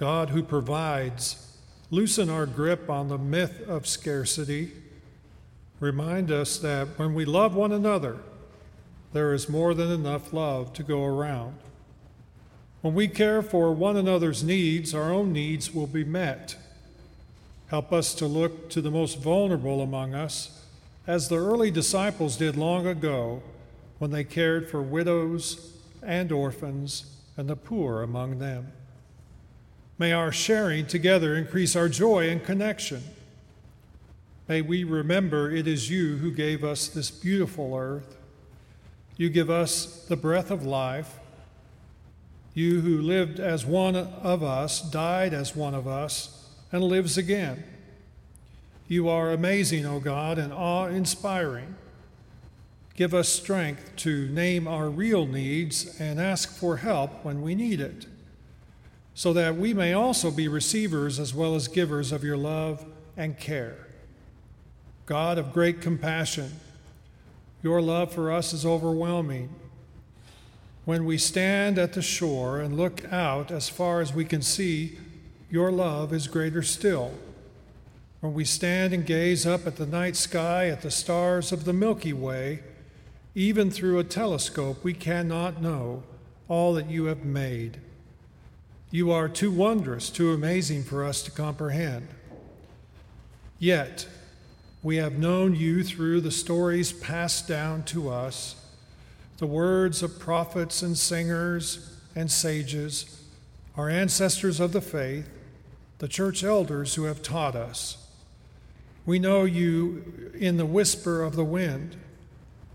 God who provides, loosen our grip on the myth of scarcity. Remind us that when we love one another, there is more than enough love to go around. When we care for one another's needs, our own needs will be met. Help us to look to the most vulnerable among us, as the early disciples did long ago when they cared for widows and orphans and the poor among them. May our sharing together increase our joy and connection. May we remember it is you who gave us this beautiful earth. You give us the breath of life. You who lived as one of us, died as one of us, and lives again. You are amazing, O God, and awe inspiring. Give us strength to name our real needs and ask for help when we need it so that we may also be receivers as well as givers of your love and care. God of great compassion, your love for us is overwhelming. When we stand at the shore and look out as far as we can see, your love is greater still. When we stand and gaze up at the night sky, at the stars of the Milky Way, even through a telescope, we cannot know all that you have made. You are too wondrous, too amazing for us to comprehend. Yet, we have known you through the stories passed down to us, the words of prophets and singers and sages, our ancestors of the faith, the church elders who have taught us. We know you in the whisper of the wind,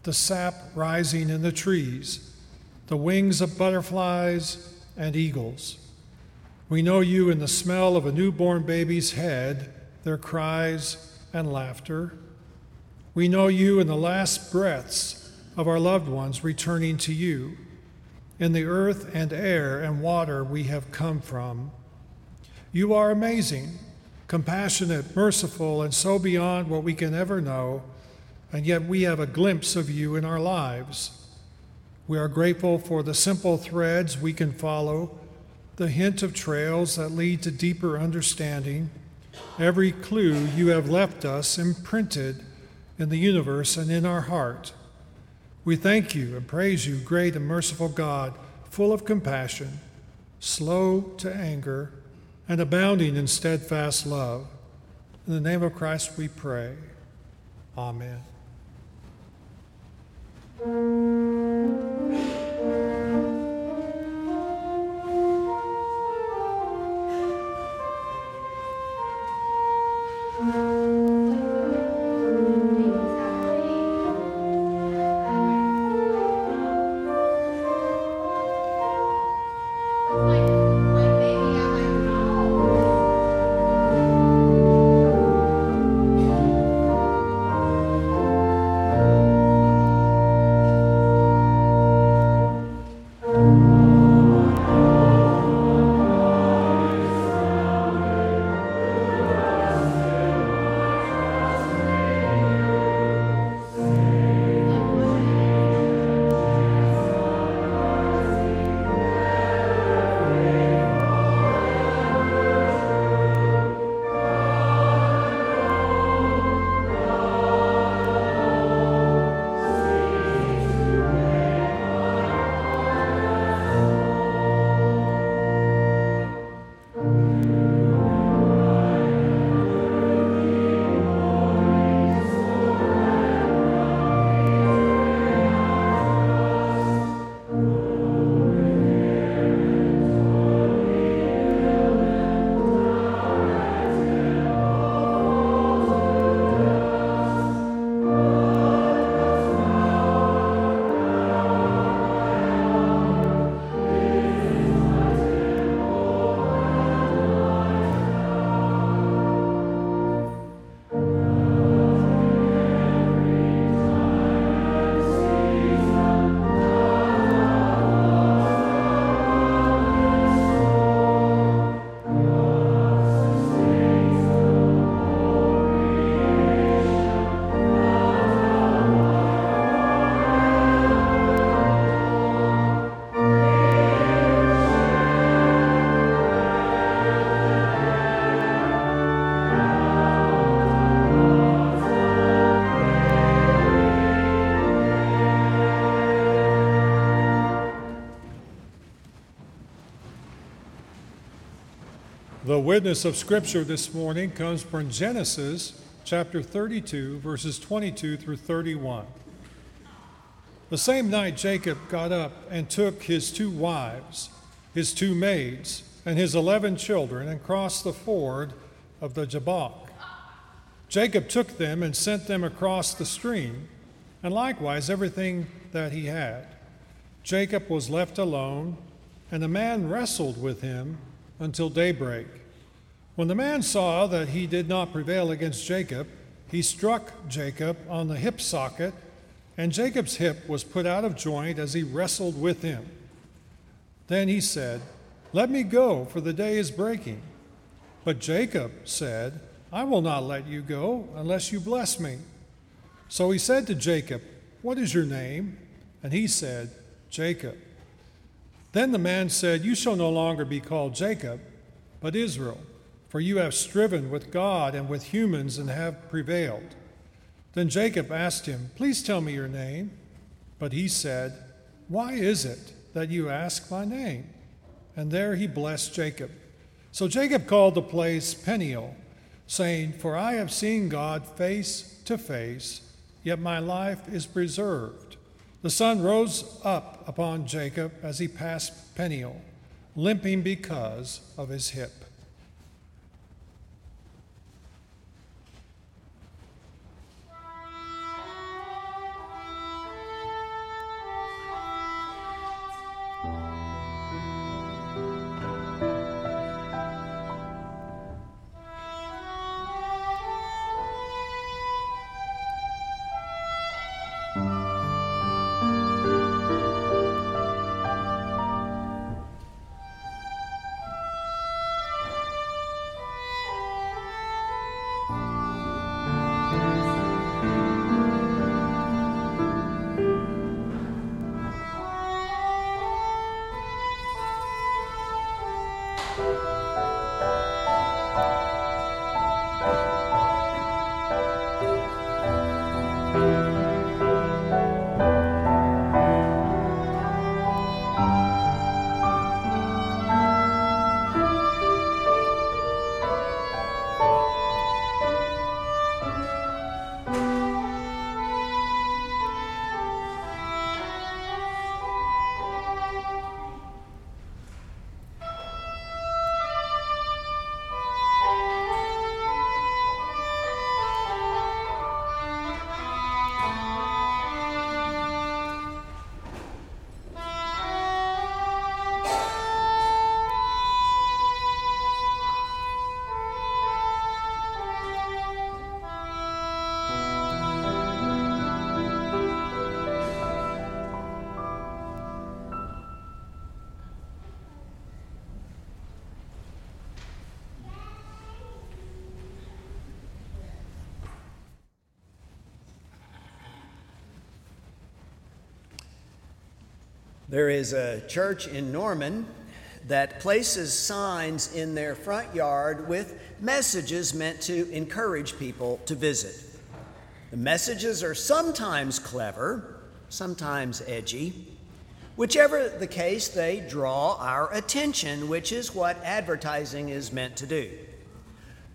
the sap rising in the trees, the wings of butterflies and eagles. We know you in the smell of a newborn baby's head, their cries and laughter. We know you in the last breaths of our loved ones returning to you, in the earth and air and water we have come from. You are amazing, compassionate, merciful, and so beyond what we can ever know, and yet we have a glimpse of you in our lives. We are grateful for the simple threads we can follow the hint of trails that lead to deeper understanding, every clue you have left us imprinted in the universe and in our heart. We thank you and praise you, great and merciful God, full of compassion, slow to anger, and abounding in steadfast love. In the name of Christ we pray. Amen. Mm-hmm. Witness of Scripture this morning comes from Genesis chapter 32, verses 22 through 31. The same night Jacob got up and took his two wives, his two maids, and his eleven children and crossed the ford of the Jabbok. Jacob took them and sent them across the stream, and likewise everything that he had. Jacob was left alone, and a man wrestled with him until daybreak. When the man saw that he did not prevail against Jacob, he struck Jacob on the hip socket, and Jacob's hip was put out of joint as he wrestled with him. Then he said, Let me go, for the day is breaking. But Jacob said, I will not let you go unless you bless me. So he said to Jacob, What is your name? And he said, Jacob. Then the man said, You shall no longer be called Jacob, but Israel for you have striven with God and with humans and have prevailed. Then Jacob asked him, Please tell me your name. But he said, Why is it that you ask my name? And there he blessed Jacob. So Jacob called the place Peniel, saying, For I have seen God face to face, yet my life is preserved. The sun rose up upon Jacob as he passed Peniel, limping because of his hip. There is a church in Norman that places signs in their front yard with messages meant to encourage people to visit. The messages are sometimes clever, sometimes edgy. Whichever the case, they draw our attention, which is what advertising is meant to do.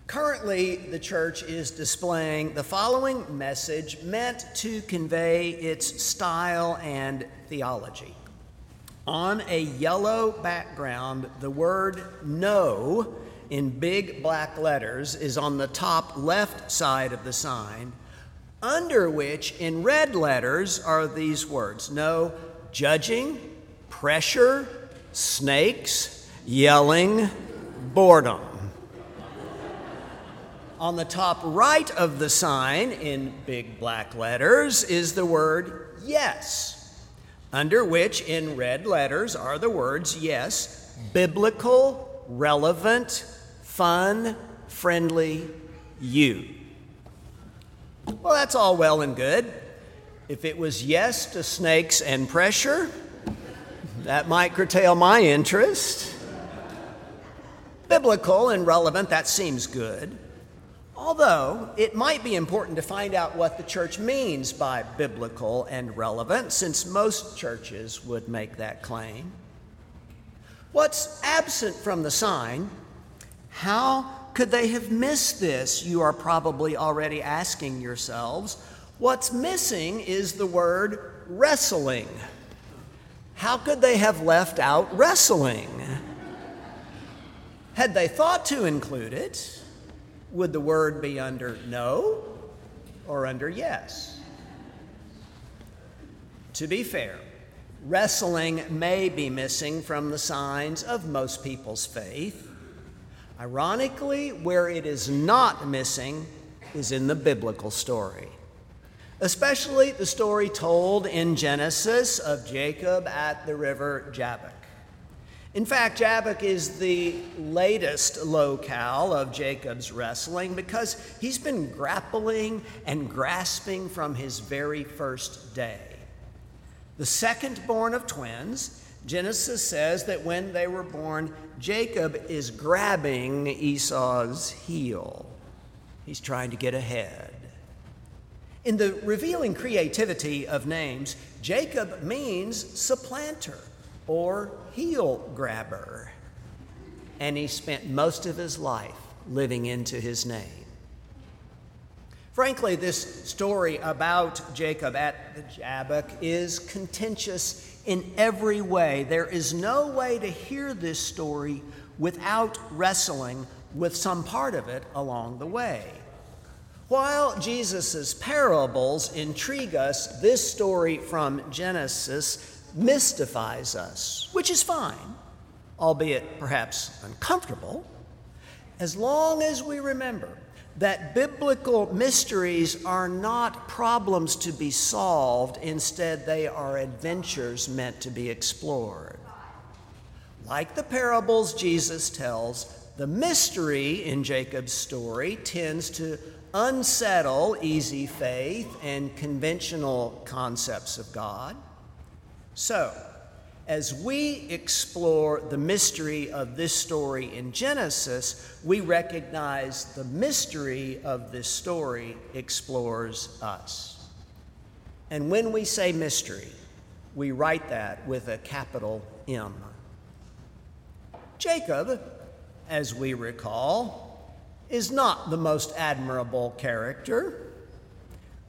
Currently, the church is displaying the following message meant to convey its style and theology. On a yellow background, the word no in big black letters is on the top left side of the sign, under which in red letters are these words no judging, pressure, snakes, yelling, boredom. On the top right of the sign in big black letters is the word yes under which in red letters are the words yes, biblical, relevant, fun, friendly, you. Well, that's all well and good. If it was yes to snakes and pressure, that might curtail my interest. Biblical and relevant, that seems good. Although it might be important to find out what the church means by biblical and relevant, since most churches would make that claim. What's absent from the sign How could they have missed this? You are probably already asking yourselves. What's missing is the word wrestling. How could they have left out wrestling? Had they thought to include it, would the word be under no or under yes? To be fair, wrestling may be missing from the signs of most people's faith. Ironically, where it is not missing is in the biblical story, especially the story told in Genesis of Jacob at the river Jabbok. In fact, Jabbok is the latest locale of Jacob's wrestling because he's been grappling and grasping from his very first day. The second born of twins, Genesis says that when they were born, Jacob is grabbing Esau's heel. He's trying to get ahead. In the revealing creativity of names, Jacob means supplanter or heel grabber. And he spent most of his life living into his name. Frankly, this story about Jacob at the Jabbok is contentious in every way. There is no way to hear this story without wrestling with some part of it along the way. While Jesus' parables intrigue us, this story from Genesis mystifies us, which is fine, albeit perhaps uncomfortable, as long as we remember that biblical mysteries are not problems to be solved, instead, they are adventures meant to be explored. Like the parables Jesus tells, the mystery in Jacob's story tends to unsettle easy faith and conventional concepts of God. So, as we explore the mystery of this story in Genesis, we recognize the mystery of this story explores us. And when we say mystery, we write that with a capital M. Jacob, as we recall, is not the most admirable character.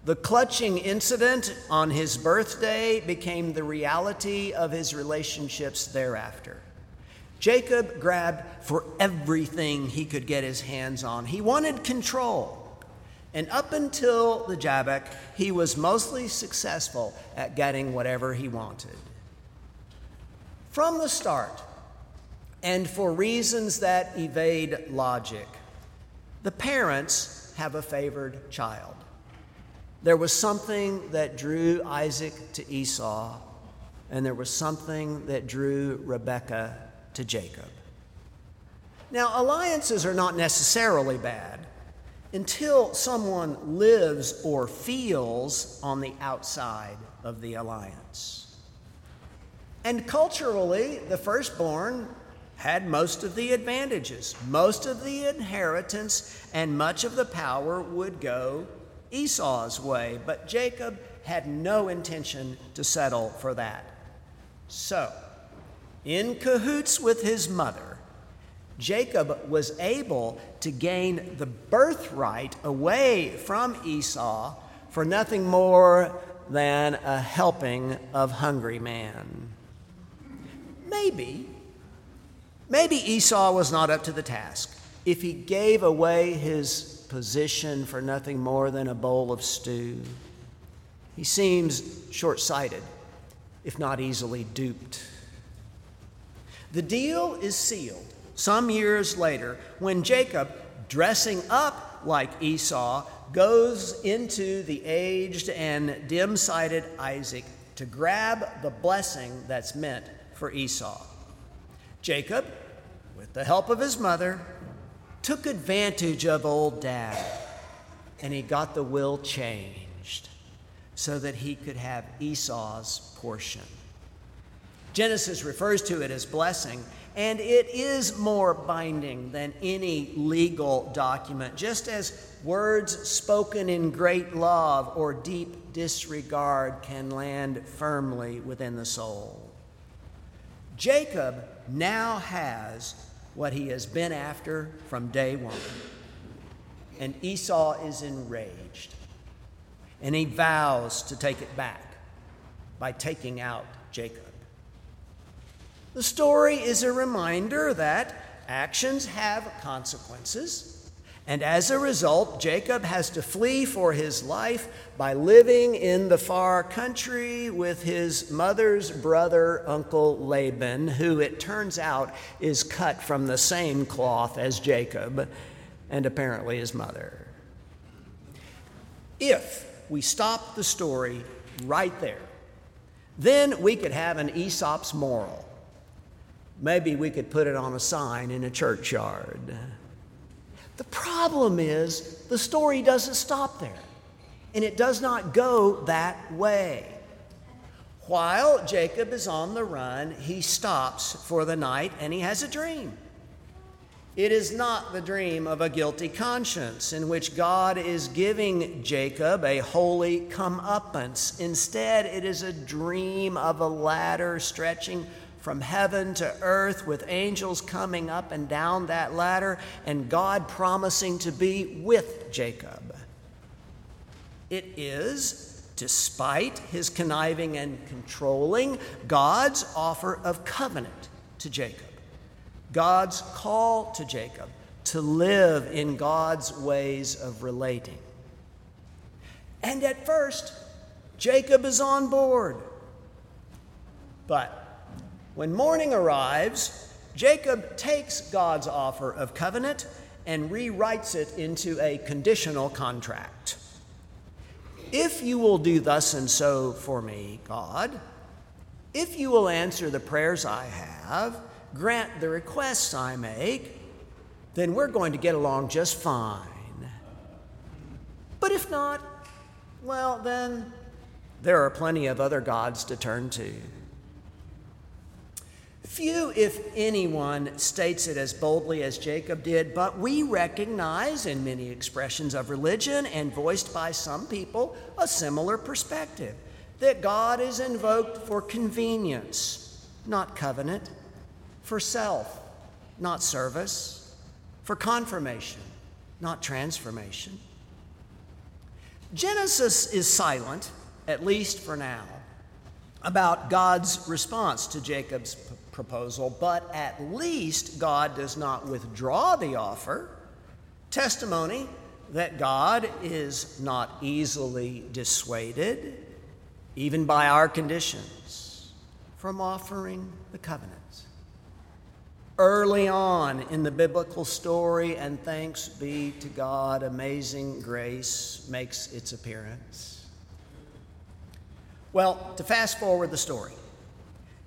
The clutching incident on his birthday became the reality of his relationships thereafter. Jacob grabbed for everything he could get his hands on. He wanted control. And up until the Jabbok, he was mostly successful at getting whatever he wanted. From the start, and for reasons that evade logic, the parents have a favored child. There was something that drew Isaac to Esau, and there was something that drew Rebekah to Jacob. Now, alliances are not necessarily bad until someone lives or feels on the outside of the alliance. And culturally, the firstborn had most of the advantages, most of the inheritance, and much of the power would go Esau's way, but Jacob had no intention to settle for that. So, in cahoots with his mother, Jacob was able to gain the birthright away from Esau for nothing more than a helping of hungry man. Maybe, maybe Esau was not up to the task. If he gave away his position for nothing more than a bowl of stew. He seems short sighted, if not easily duped. The deal is sealed some years later when Jacob, dressing up like Esau, goes into the aged and dim sighted Isaac to grab the blessing that's meant for Esau. Jacob, with the help of his mother, took advantage of old dad and he got the will changed so that he could have Esau's portion. Genesis refers to it as blessing, and it is more binding than any legal document, just as words spoken in great love or deep disregard can land firmly within the soul. Jacob now has what he has been after from day one. And Esau is enraged. And he vows to take it back by taking out Jacob. The story is a reminder that actions have consequences and as a result, Jacob has to flee for his life by living in the far country with his mother's brother, Uncle Laban, who it turns out is cut from the same cloth as Jacob and apparently his mother. If we stop the story right there, then we could have an Aesop's moral. Maybe we could put it on a sign in a churchyard. The problem is the story doesn't stop there, and it does not go that way. While Jacob is on the run, he stops for the night and he has a dream. It is not the dream of a guilty conscience in which God is giving Jacob a holy comeuppance. Instead, it is a dream of a ladder stretching from heaven to earth with angels coming up and down that ladder and God promising to be with Jacob. It is, despite his conniving and controlling, God's offer of covenant to Jacob, God's call to Jacob to live in God's ways of relating. And at first, Jacob is on board. But when morning arrives, Jacob takes God's offer of covenant and rewrites it into a conditional contract. If you will do thus and so for me, God, if you will answer the prayers I have, grant the requests I make, then we're going to get along just fine. But if not, well, then there are plenty of other gods to turn to. Few, if anyone, states it as boldly as Jacob did, but we recognize in many expressions of religion and voiced by some people a similar perspective that God is invoked for convenience, not covenant, for self, not service, for confirmation, not transformation. Genesis is silent, at least for now, about God's response to Jacob's proposal, but at least God does not withdraw the offer. Testimony that God is not easily dissuaded, even by our conditions, from offering the covenant. Early on in the biblical story, and thanks be to God, amazing grace makes its appearance. Well, to fast forward the story,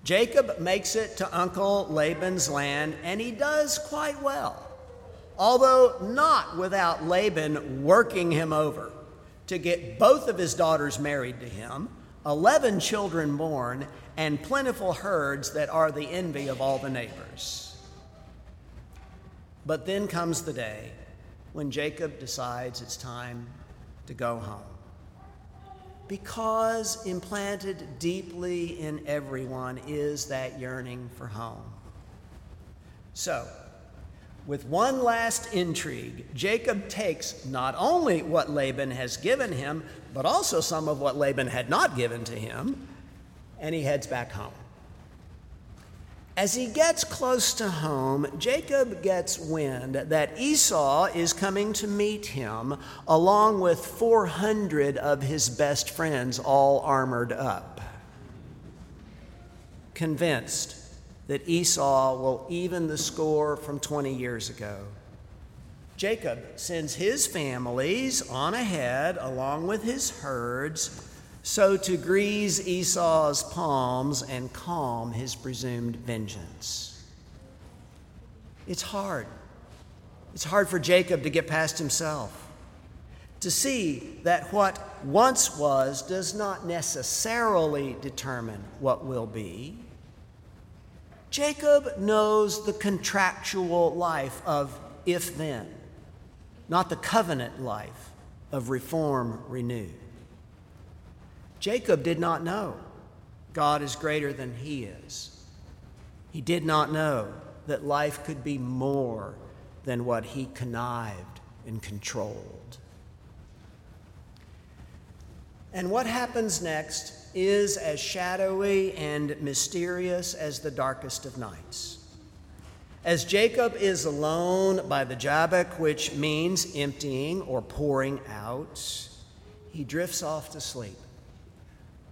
Jacob makes it to Uncle Laban's land, and he does quite well, although not without Laban working him over to get both of his daughters married to him, 11 children born, and plentiful herds that are the envy of all the neighbors. But then comes the day when Jacob decides it's time to go home because implanted deeply in everyone is that yearning for home. So, with one last intrigue, Jacob takes not only what Laban has given him, but also some of what Laban had not given to him, and he heads back home. As he gets close to home, Jacob gets wind that Esau is coming to meet him, along with 400 of his best friends, all armored up. Convinced that Esau will even the score from 20 years ago, Jacob sends his families on ahead, along with his herds so to grease Esau's palms and calm his presumed vengeance. It's hard. It's hard for Jacob to get past himself, to see that what once was does not necessarily determine what will be. Jacob knows the contractual life of if then, not the covenant life of reform renewed. Jacob did not know God is greater than he is. He did not know that life could be more than what he connived and controlled. And what happens next is as shadowy and mysterious as the darkest of nights. As Jacob is alone by the Jabbok, which means emptying or pouring out, he drifts off to sleep.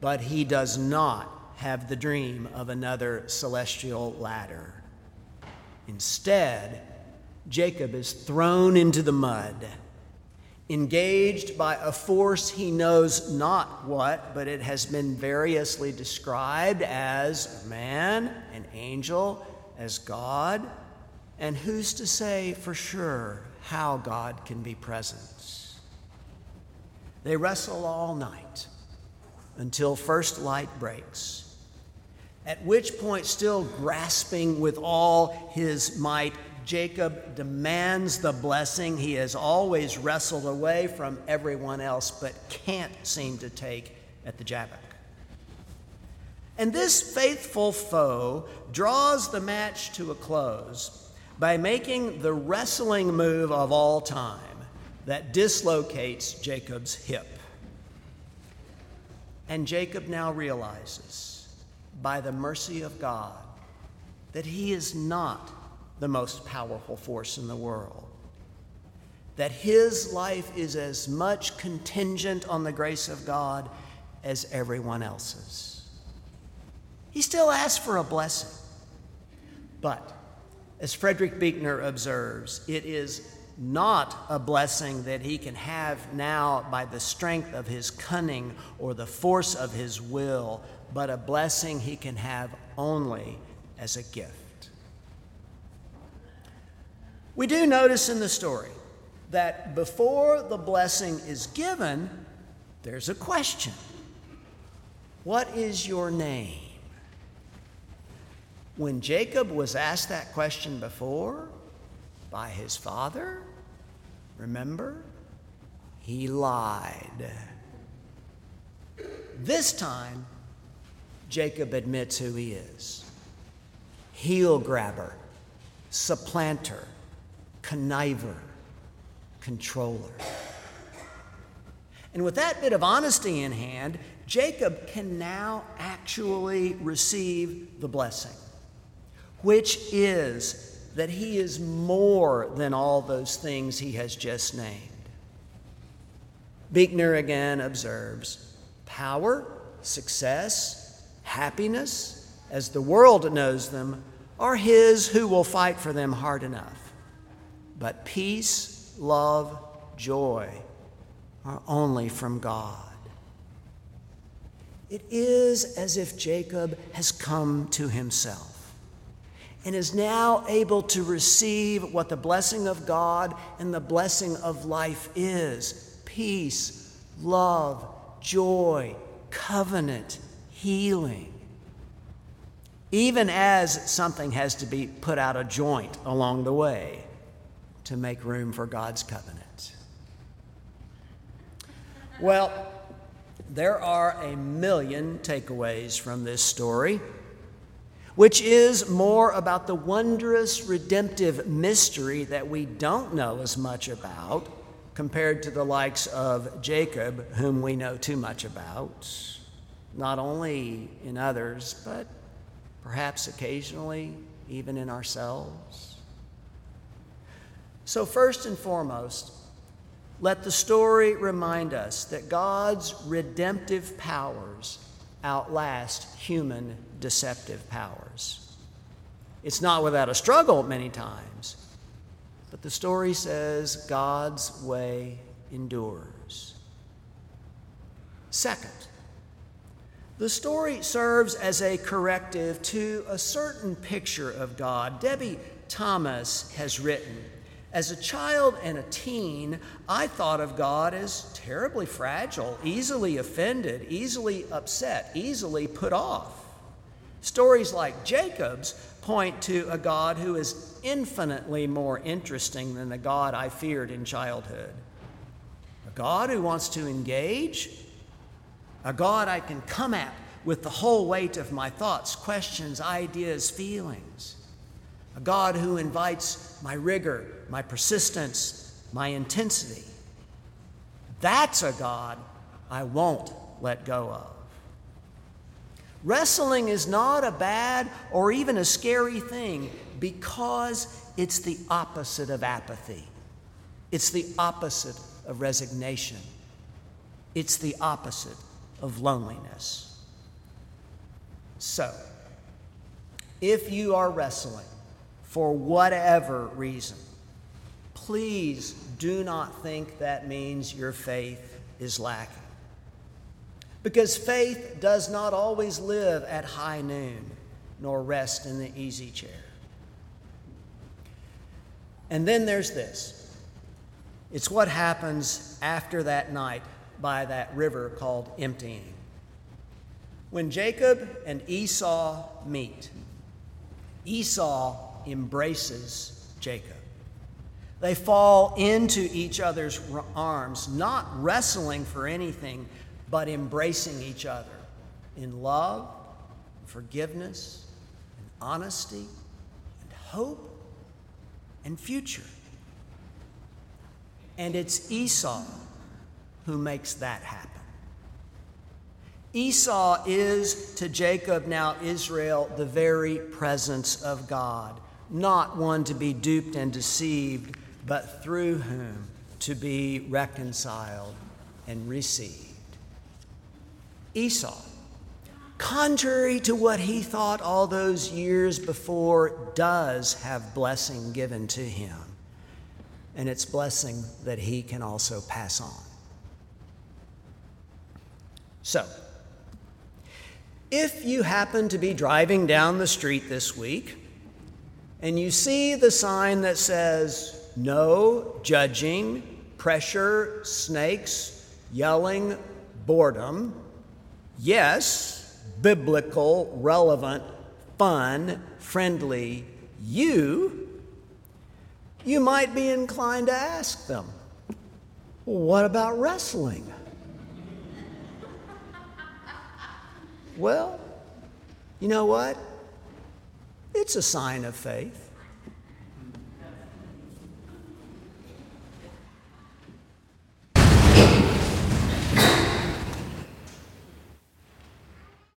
But he does not have the dream of another celestial ladder. Instead, Jacob is thrown into the mud engaged by a force he knows not what, but it has been variously described as a man, an angel, as God. And who's to say for sure how God can be present? They wrestle all night until first light breaks, at which point, still grasping with all his might, Jacob demands the blessing he has always wrestled away from everyone else but can't seem to take at the Jabbok. And this faithful foe draws the match to a close by making the wrestling move of all time that dislocates Jacob's hip. And Jacob now realizes, by the mercy of God, that he is not the most powerful force in the world. That his life is as much contingent on the grace of God as everyone else's. He still asks for a blessing. But, as Frederick Buechner observes, it is not a blessing that he can have now by the strength of his cunning or the force of his will, but a blessing he can have only as a gift. We do notice in the story that before the blessing is given, there's a question What is your name? When Jacob was asked that question before by his father, remember, he lied. This time, Jacob admits who he is heel grabber, supplanter, conniver, controller. And with that bit of honesty in hand, Jacob can now actually receive the blessing, which is that he is more than all those things he has just named. Buechner again observes power, success, happiness, as the world knows them, are his who will fight for them hard enough. But peace, love, joy are only from God. It is as if Jacob has come to himself and is now able to receive what the blessing of God and the blessing of life is peace, love, joy, covenant, healing. Even as something has to be put out of joint along the way to make room for God's covenant. Well, there are a million takeaways from this story, which is more about the wondrous redemptive mystery that we don't know as much about compared to the likes of Jacob, whom we know too much about, not only in others, but perhaps occasionally even in ourselves. So, first and foremost, let the story remind us that God's redemptive powers outlast human deceptive powers. It's not without a struggle many times, but the story says God's way endures. Second, the story serves as a corrective to a certain picture of God. Debie Thomas has written as a child and a teen, I thought of God as terribly fragile, easily offended, easily upset, easily put off. Stories like Jacob's point to a God who is infinitely more interesting than the God I feared in childhood. A God who wants to engage, a God I can come at with the whole weight of my thoughts, questions, ideas, feelings. A God who invites my rigor, my persistence, my intensity. That's a God I won't let go of. Wrestling is not a bad or even a scary thing because it's the opposite of apathy. It's the opposite of resignation. It's the opposite of loneliness. So, if you are wrestling for whatever reason, please do not think that means your faith is lacking. Because faith does not always live at high noon, nor rest in the easy chair. And then there's this it's what happens after that night by that river called emptying. When Jacob and Esau meet, Esau embraces Jacob. They fall into each other's arms, not wrestling for anything, but embracing each other in love, forgiveness, and honesty, and hope, and future. And it's Esau who makes that happen. Esau is to Jacob, now Israel, the very presence of God, not one to be duped and deceived, but through whom to be reconciled and received. Esau, contrary to what he thought all those years before, does have blessing given to him. And it's blessing that he can also pass on. So, if you happen to be driving down the street this week and you see the sign that says, no judging, pressure, snakes, yelling, boredom, yes, biblical, relevant, fun, friendly, you, you might be inclined to ask them, what about wrestling? well, you know what? It's a sign of faith.